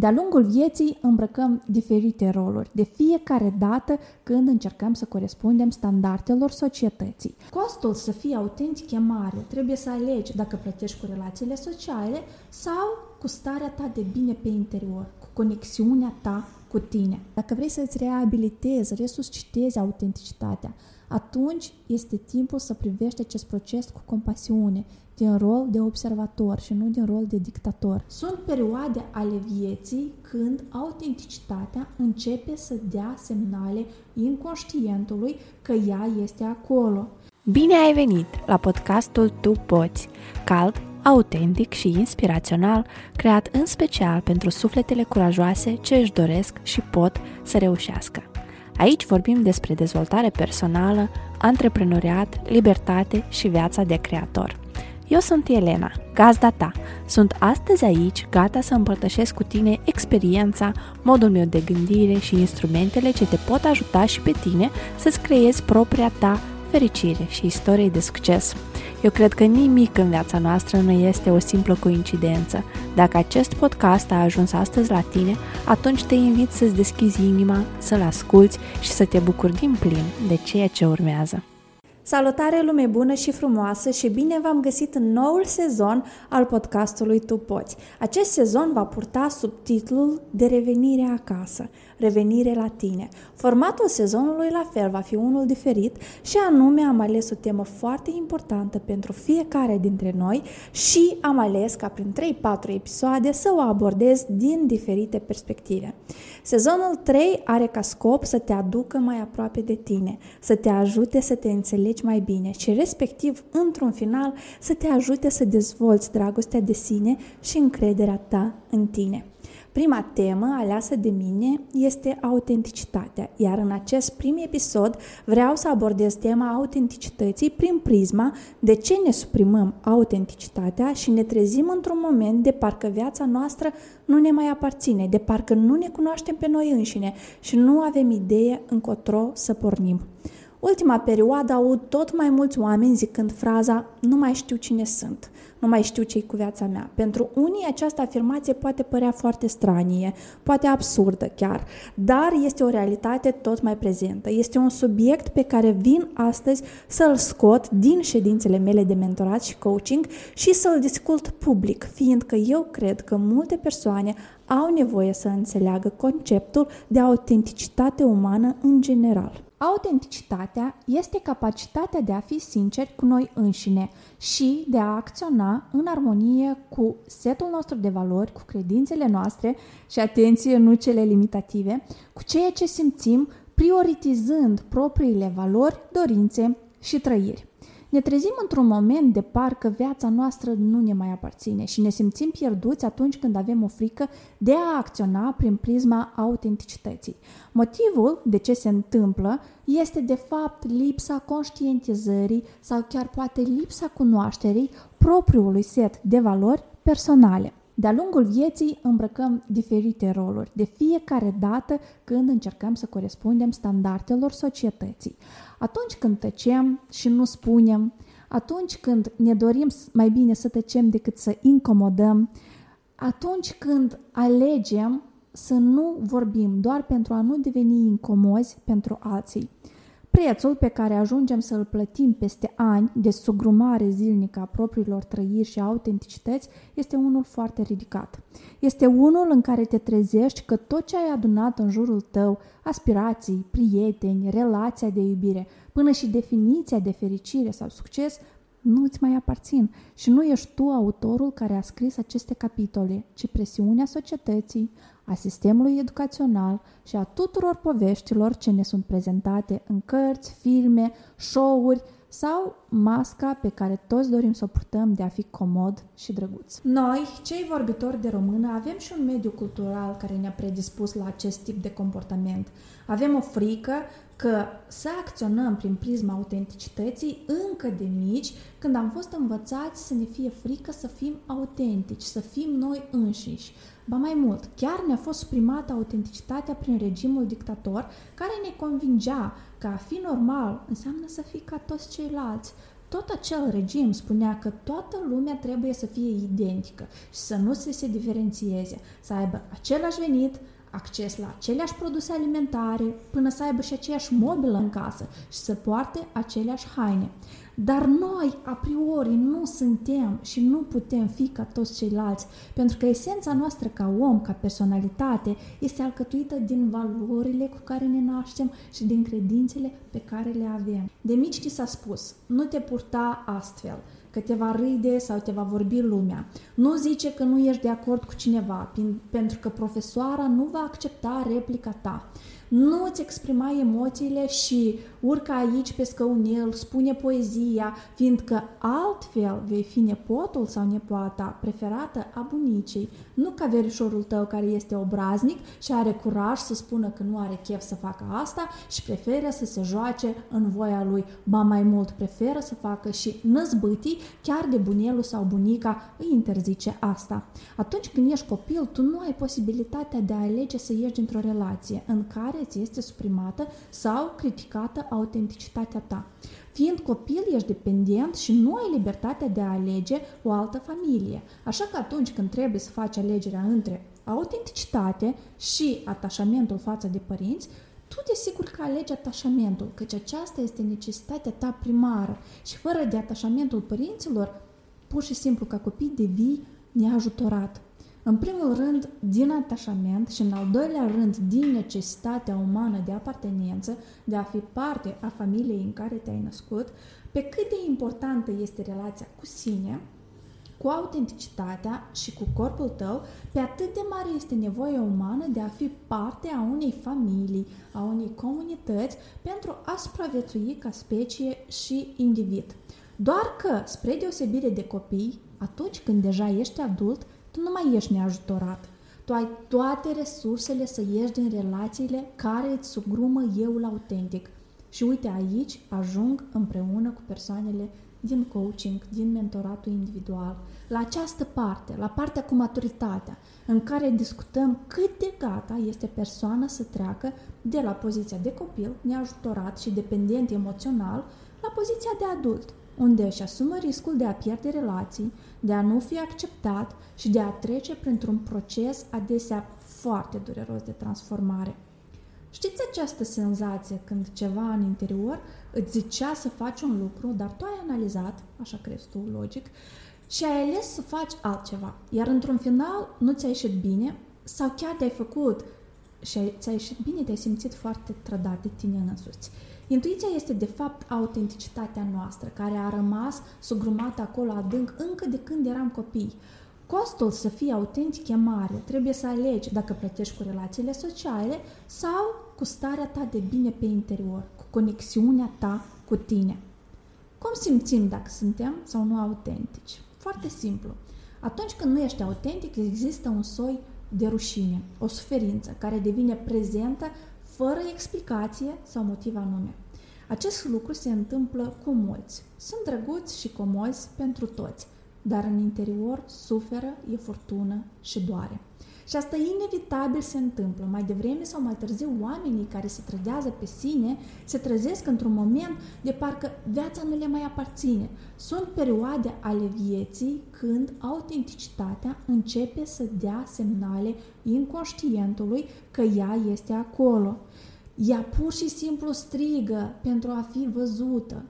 De-a lungul vieții îmbrăcăm diferite roluri, de fiecare dată când încercăm să corespundem standardelor societății. Costul să fii autentic e mare, trebuie să alegi dacă plătești cu relațiile sociale sau cu starea ta de bine pe interior, cu conexiunea ta cu tine. Dacă vrei să-ți reabilitezi, resuscitezi autenticitatea, atunci este timpul să privești acest proces cu compasiune, din rol de observator și nu din rol de dictator. Sunt perioade ale vieții când autenticitatea începe să dea semnale inconștientului că ea este acolo. Bine ai venit la podcastul Tu Poți, cald, autentic și inspirațional, creat în special pentru sufletele curajoase ce își doresc și pot să reușească. Aici vorbim despre dezvoltare personală, antreprenoriat, libertate și viața de creator. Eu sunt Elena, gazda ta. Sunt astăzi aici, gata să împărtășesc cu tine experiența, modul meu de gândire și instrumentele ce te pot ajuta și pe tine să-ți creezi propria ta fericire și istorie de succes. Eu cred că nimic în viața noastră nu este o simplă coincidență. Dacă acest podcast a ajuns astăzi la tine, atunci te invit să-ți deschizi inima, să-l asculți și să te bucuri din plin de ceea ce urmează. Salutare lume bună și frumoasă și bine v-am găsit în noul sezon al podcastului Tu Poți. Acest sezon va purta subtitlul De revenire acasă revenire la tine. Formatul sezonului la fel va fi unul diferit și anume am ales o temă foarte importantă pentru fiecare dintre noi și am ales ca prin 3-4 episoade să o abordez din diferite perspective. Sezonul 3 are ca scop să te aducă mai aproape de tine, să te ajute să te înțelegi mai bine și respectiv, într-un final, să te ajute să dezvolți dragostea de sine și încrederea ta în tine. Prima temă aleasă de mine este autenticitatea, iar în acest prim episod vreau să abordez tema autenticității prin prisma de ce ne suprimăm autenticitatea și ne trezim într-un moment de parcă viața noastră nu ne mai aparține, de parcă nu ne cunoaștem pe noi înșine și nu avem idee încotro să pornim. Ultima perioadă aud tot mai mulți oameni zicând fraza nu mai știu cine sunt nu mai știu ce cu viața mea. Pentru unii această afirmație poate părea foarte stranie, poate absurdă chiar, dar este o realitate tot mai prezentă. Este un subiect pe care vin astăzi să-l scot din ședințele mele de mentorat și coaching și să-l discut public, fiindcă eu cred că multe persoane au nevoie să înțeleagă conceptul de autenticitate umană în general. Autenticitatea este capacitatea de a fi sinceri cu noi înșine și de a acționa în armonie cu setul nostru de valori, cu credințele noastre și, atenție, nu cele limitative, cu ceea ce simțim, prioritizând propriile valori, dorințe și trăiri. Ne trezim într-un moment de parcă viața noastră nu ne mai aparține și ne simțim pierduți atunci când avem o frică de a acționa prin prisma autenticității. Motivul de ce se întâmplă este de fapt lipsa conștientizării sau chiar poate lipsa cunoașterii propriului set de valori personale. De-a lungul vieții îmbrăcăm diferite roluri, de fiecare dată când încercăm să corespundem standardelor societății. Atunci când tăcem și nu spunem, atunci când ne dorim mai bine să tăcem decât să incomodăm, atunci când alegem să nu vorbim doar pentru a nu deveni incomozi pentru alții. Prețul pe care ajungem să-l plătim peste ani de sugrumare zilnică a propriilor trăiri și autenticități este unul foarte ridicat. Este unul în care te trezești că tot ce ai adunat în jurul tău, aspirații, prieteni, relația de iubire, până și definiția de fericire sau succes, nu îți mai aparțin și nu ești tu autorul care a scris aceste capitole, ci presiunea societății, a sistemului educațional și a tuturor poveștilor ce ne sunt prezentate în cărți, filme, show-uri sau masca pe care toți dorim să o purtăm de a fi comod și drăguț. Noi, cei vorbitori de română, avem și un mediu cultural care ne-a predispus la acest tip de comportament. Avem o frică că să acționăm prin prisma autenticității încă de mici, când am fost învățați să ne fie frică să fim autentici, să fim noi înșiși. Ba mai mult, chiar ne-a fost suprimată autenticitatea prin regimul dictator care ne convingea că a fi normal înseamnă să fii ca toți ceilalți, tot acel regim spunea că toată lumea trebuie să fie identică și să nu se, se diferențieze, să aibă același venit, acces la aceleași produse alimentare, până să aibă și aceeași mobilă în casă și să poarte aceleași haine. Dar noi, a priori, nu suntem și nu putem fi ca toți ceilalți, pentru că esența noastră ca om, ca personalitate, este alcătuită din valorile cu care ne naștem și din credințele pe care le avem. De mici ti s-a spus, nu te purta astfel, că te va râde sau te va vorbi lumea. Nu zice că nu ești de acord cu cineva, pentru că profesoara nu va accepta replica ta nu îți exprima emoțiile și urca aici pe scăunel, spune poezia, fiindcă altfel vei fi nepotul sau nepoata preferată a bunicii, nu ca verișorul tău care este obraznic și are curaj să spună că nu are chef să facă asta și preferă să se joace în voia lui. Ba mai mult, preferă să facă și năzbâtii, chiar de bunelul sau bunica îi interzice asta. Atunci când ești copil, tu nu ai posibilitatea de a alege să ieși dintr-o relație în care ți este suprimată sau criticată autenticitatea ta. Fiind copil, ești dependent și nu ai libertatea de a alege o altă familie. Așa că atunci când trebuie să faci alegerea între autenticitate și atașamentul față de părinți, tu desigur că alegi atașamentul, căci aceasta este necesitatea ta primară și fără de atașamentul părinților, pur și simplu ca copii devii neajutorat. În primul rând, din atașament și în al doilea rând, din necesitatea umană de apartenență, de a fi parte a familiei în care te-ai născut, pe cât de importantă este relația cu sine, cu autenticitatea și cu corpul tău, pe atât de mare este nevoia umană de a fi parte a unei familii, a unei comunități pentru a supraviețui ca specie și individ. Doar că, spre deosebire de copii, atunci când deja ești adult, tu nu mai ești neajutorat. Tu ai toate resursele să ieși din relațiile care îți sugrumă euul autentic. Și uite aici ajung împreună cu persoanele din coaching, din mentoratul individual, la această parte, la partea cu maturitatea, în care discutăm cât de gata este persoana să treacă de la poziția de copil, neajutorat și dependent emoțional, la poziția de adult, unde își asumă riscul de a pierde relații, de a nu fi acceptat și de a trece printr-un proces adesea foarte dureros de transformare. Știți această senzație când ceva în interior îți zicea să faci un lucru, dar tu ai analizat, așa crezi tu, logic, și ai ales să faci altceva, iar într-un final nu ți-a ieșit bine sau chiar te-ai făcut și ți-a ieșit bine, te-ai simțit foarte trădat de tine însuți. Intuiția este de fapt autenticitatea noastră, care a rămas sugrumată acolo adânc încă de când eram copii. Costul să fii autentic e mare. Trebuie să alegi dacă plătești cu relațiile sociale sau cu starea ta de bine pe interior, cu conexiunea ta cu tine. Cum simțim dacă suntem sau nu autentici? Foarte simplu. Atunci când nu ești autentic, există un soi de rușine, o suferință care devine prezentă fără explicație sau motiv anume. Acest lucru se întâmplă cu mulți. Sunt drăguți și comozi pentru toți, dar în interior suferă, e furtună și doare. Și asta inevitabil se întâmplă. Mai devreme sau mai târziu, oamenii care se trădează pe sine se trezesc într-un moment de parcă viața nu le mai aparține. Sunt perioade ale vieții când autenticitatea începe să dea semnale inconștientului că ea este acolo. Ea pur și simplu strigă pentru a fi văzută.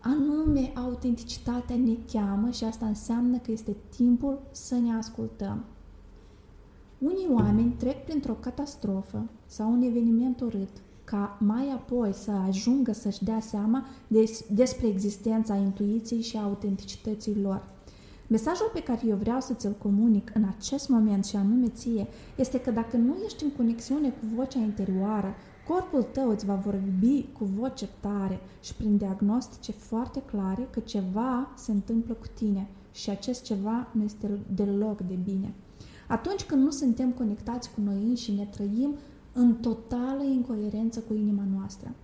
Anume, autenticitatea ne cheamă și asta înseamnă că este timpul să ne ascultăm. Unii oameni trec printr-o catastrofă sau un eveniment urât, ca mai apoi să ajungă să-și dea seama des- despre existența intuiției și autenticității lor. Mesajul pe care eu vreau să ți-l comunic în acest moment și anume ție este că dacă nu ești în conexiune cu vocea interioară, corpul tău îți va vorbi cu voce tare și prin diagnostice foarte clare că ceva se întâmplă cu tine și acest ceva nu este deloc de bine. Atunci când nu suntem conectați cu noi și ne trăim în totală incoerență cu inima noastră.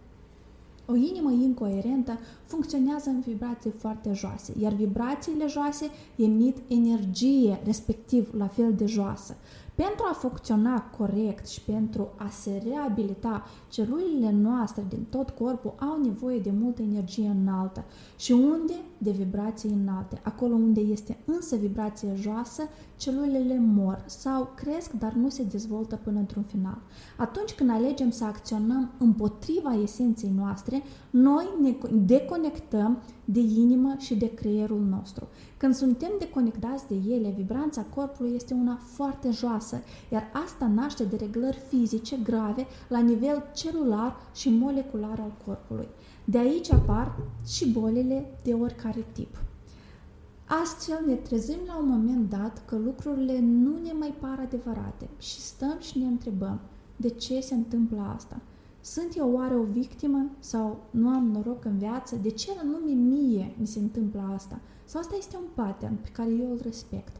O inimă incoerentă funcționează în vibrații foarte joase, iar vibrațiile joase emit energie, respectiv la fel de joasă. Pentru a funcționa corect și pentru a se reabilita, celulele noastre din tot corpul au nevoie de multă energie înaltă. Și unde? De vibrații înalte. Acolo unde este însă vibrație joasă, celulele mor sau cresc, dar nu se dezvoltă până într-un final. Atunci când alegem să acționăm împotriva esenței noastre, noi ne deconectăm de inimă și de creierul nostru. Când suntem deconectați de ele, vibranța corpului este una foarte joasă, iar asta naște de reglări fizice grave la nivel celular și molecular al corpului. De aici apar și bolile de oricare tip. Astfel ne trezim la un moment dat că lucrurile nu ne mai par adevărate și stăm și ne întrebăm de ce se întâmplă asta. Sunt eu oare o victimă sau nu am noroc în viață? De ce anume mie mi se întâmplă asta? Sau asta este un pattern pe care eu îl respect?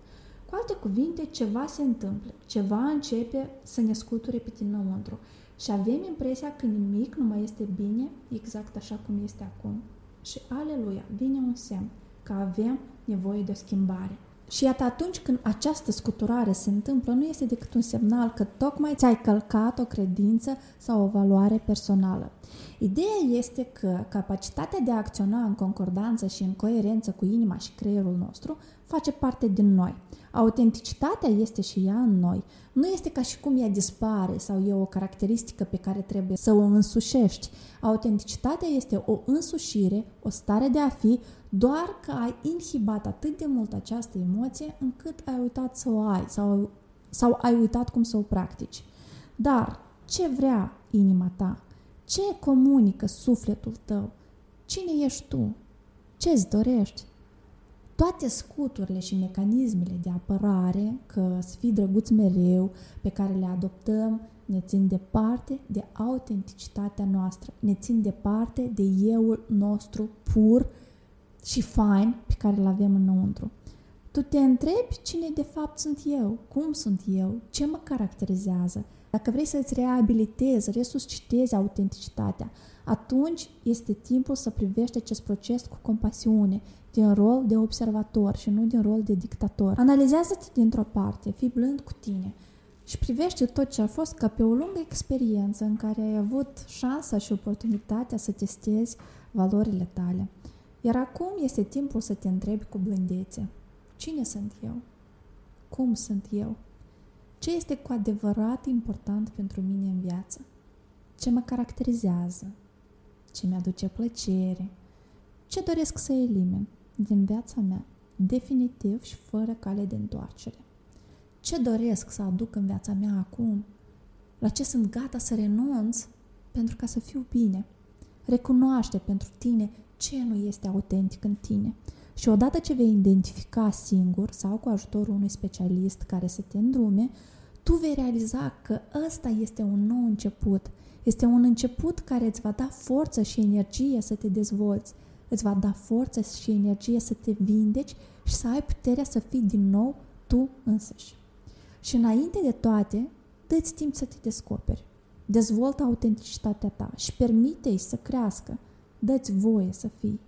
Cu alte cuvinte, ceva se întâmplă, ceva începe să ne scuture pe dinăuntru și avem impresia că nimic nu mai este bine exact așa cum este acum. Și aleluia, vine un semn că avem nevoie de o schimbare. Și iată atunci când această scuturare se întâmplă, nu este decât un semnal că tocmai ți-ai călcat o credință sau o valoare personală. Ideea este că capacitatea de a acționa în concordanță și în coerență cu inima și creierul nostru face parte din noi. Autenticitatea este și ea în noi. Nu este ca și cum ea dispare sau e o caracteristică pe care trebuie să o însușești. Autenticitatea este o însușire, o stare de a fi, doar că ai inhibat atât de mult această emoție încât ai uitat să o ai sau, sau ai uitat cum să o practici. Dar ce vrea inima ta? Ce comunică sufletul tău? Cine ești tu? Ce îți dorești? Toate scuturile și mecanismele de apărare, că să fii drăguț mereu, pe care le adoptăm, ne țin departe de autenticitatea noastră, ne țin departe de euul nostru pur și fain pe care îl avem înăuntru. Tu te întrebi cine de fapt sunt eu, cum sunt eu, ce mă caracterizează. Dacă vrei să-ți reabilitezi, resuscitezi autenticitatea, atunci este timpul să privești acest proces cu compasiune, din rol de observator și nu din rol de dictator. Analizează-te dintr-o parte, fii blând cu tine și privește tot ce a fost ca pe o lungă experiență în care ai avut șansa și oportunitatea să testezi valorile tale. Iar acum este timpul să te întrebi cu blândețe. Cine sunt eu? Cum sunt eu? Ce este cu adevărat important pentru mine în viață? Ce mă caracterizează? Ce mi-aduce plăcere? Ce doresc să elimin din viața mea, definitiv și fără cale de întoarcere? Ce doresc să aduc în viața mea acum? La ce sunt gata să renunț pentru ca să fiu bine? Recunoaște pentru tine ce nu este autentic în tine. Și odată ce vei identifica singur sau cu ajutorul unui specialist care să te îndrume, tu vei realiza că ăsta este un nou început. Este un început care îți va da forță și energie să te dezvolți, îți va da forță și energie să te vindeci și să ai puterea să fii din nou tu însăși. Și înainte de toate, dă-ți timp să te descoperi. Dezvoltă autenticitatea ta și permite-i să crească. Dă-ți voie să fii.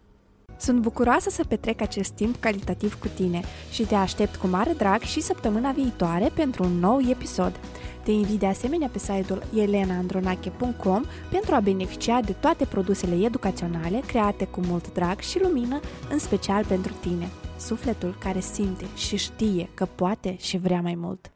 Sunt bucuroasă să petrec acest timp calitativ cu tine și te aștept cu mare drag și săptămâna viitoare pentru un nou episod. Te invit de asemenea pe site-ul elenaandronache.com pentru a beneficia de toate produsele educaționale create cu mult drag și lumină, în special pentru tine, sufletul care simte și știe că poate și vrea mai mult.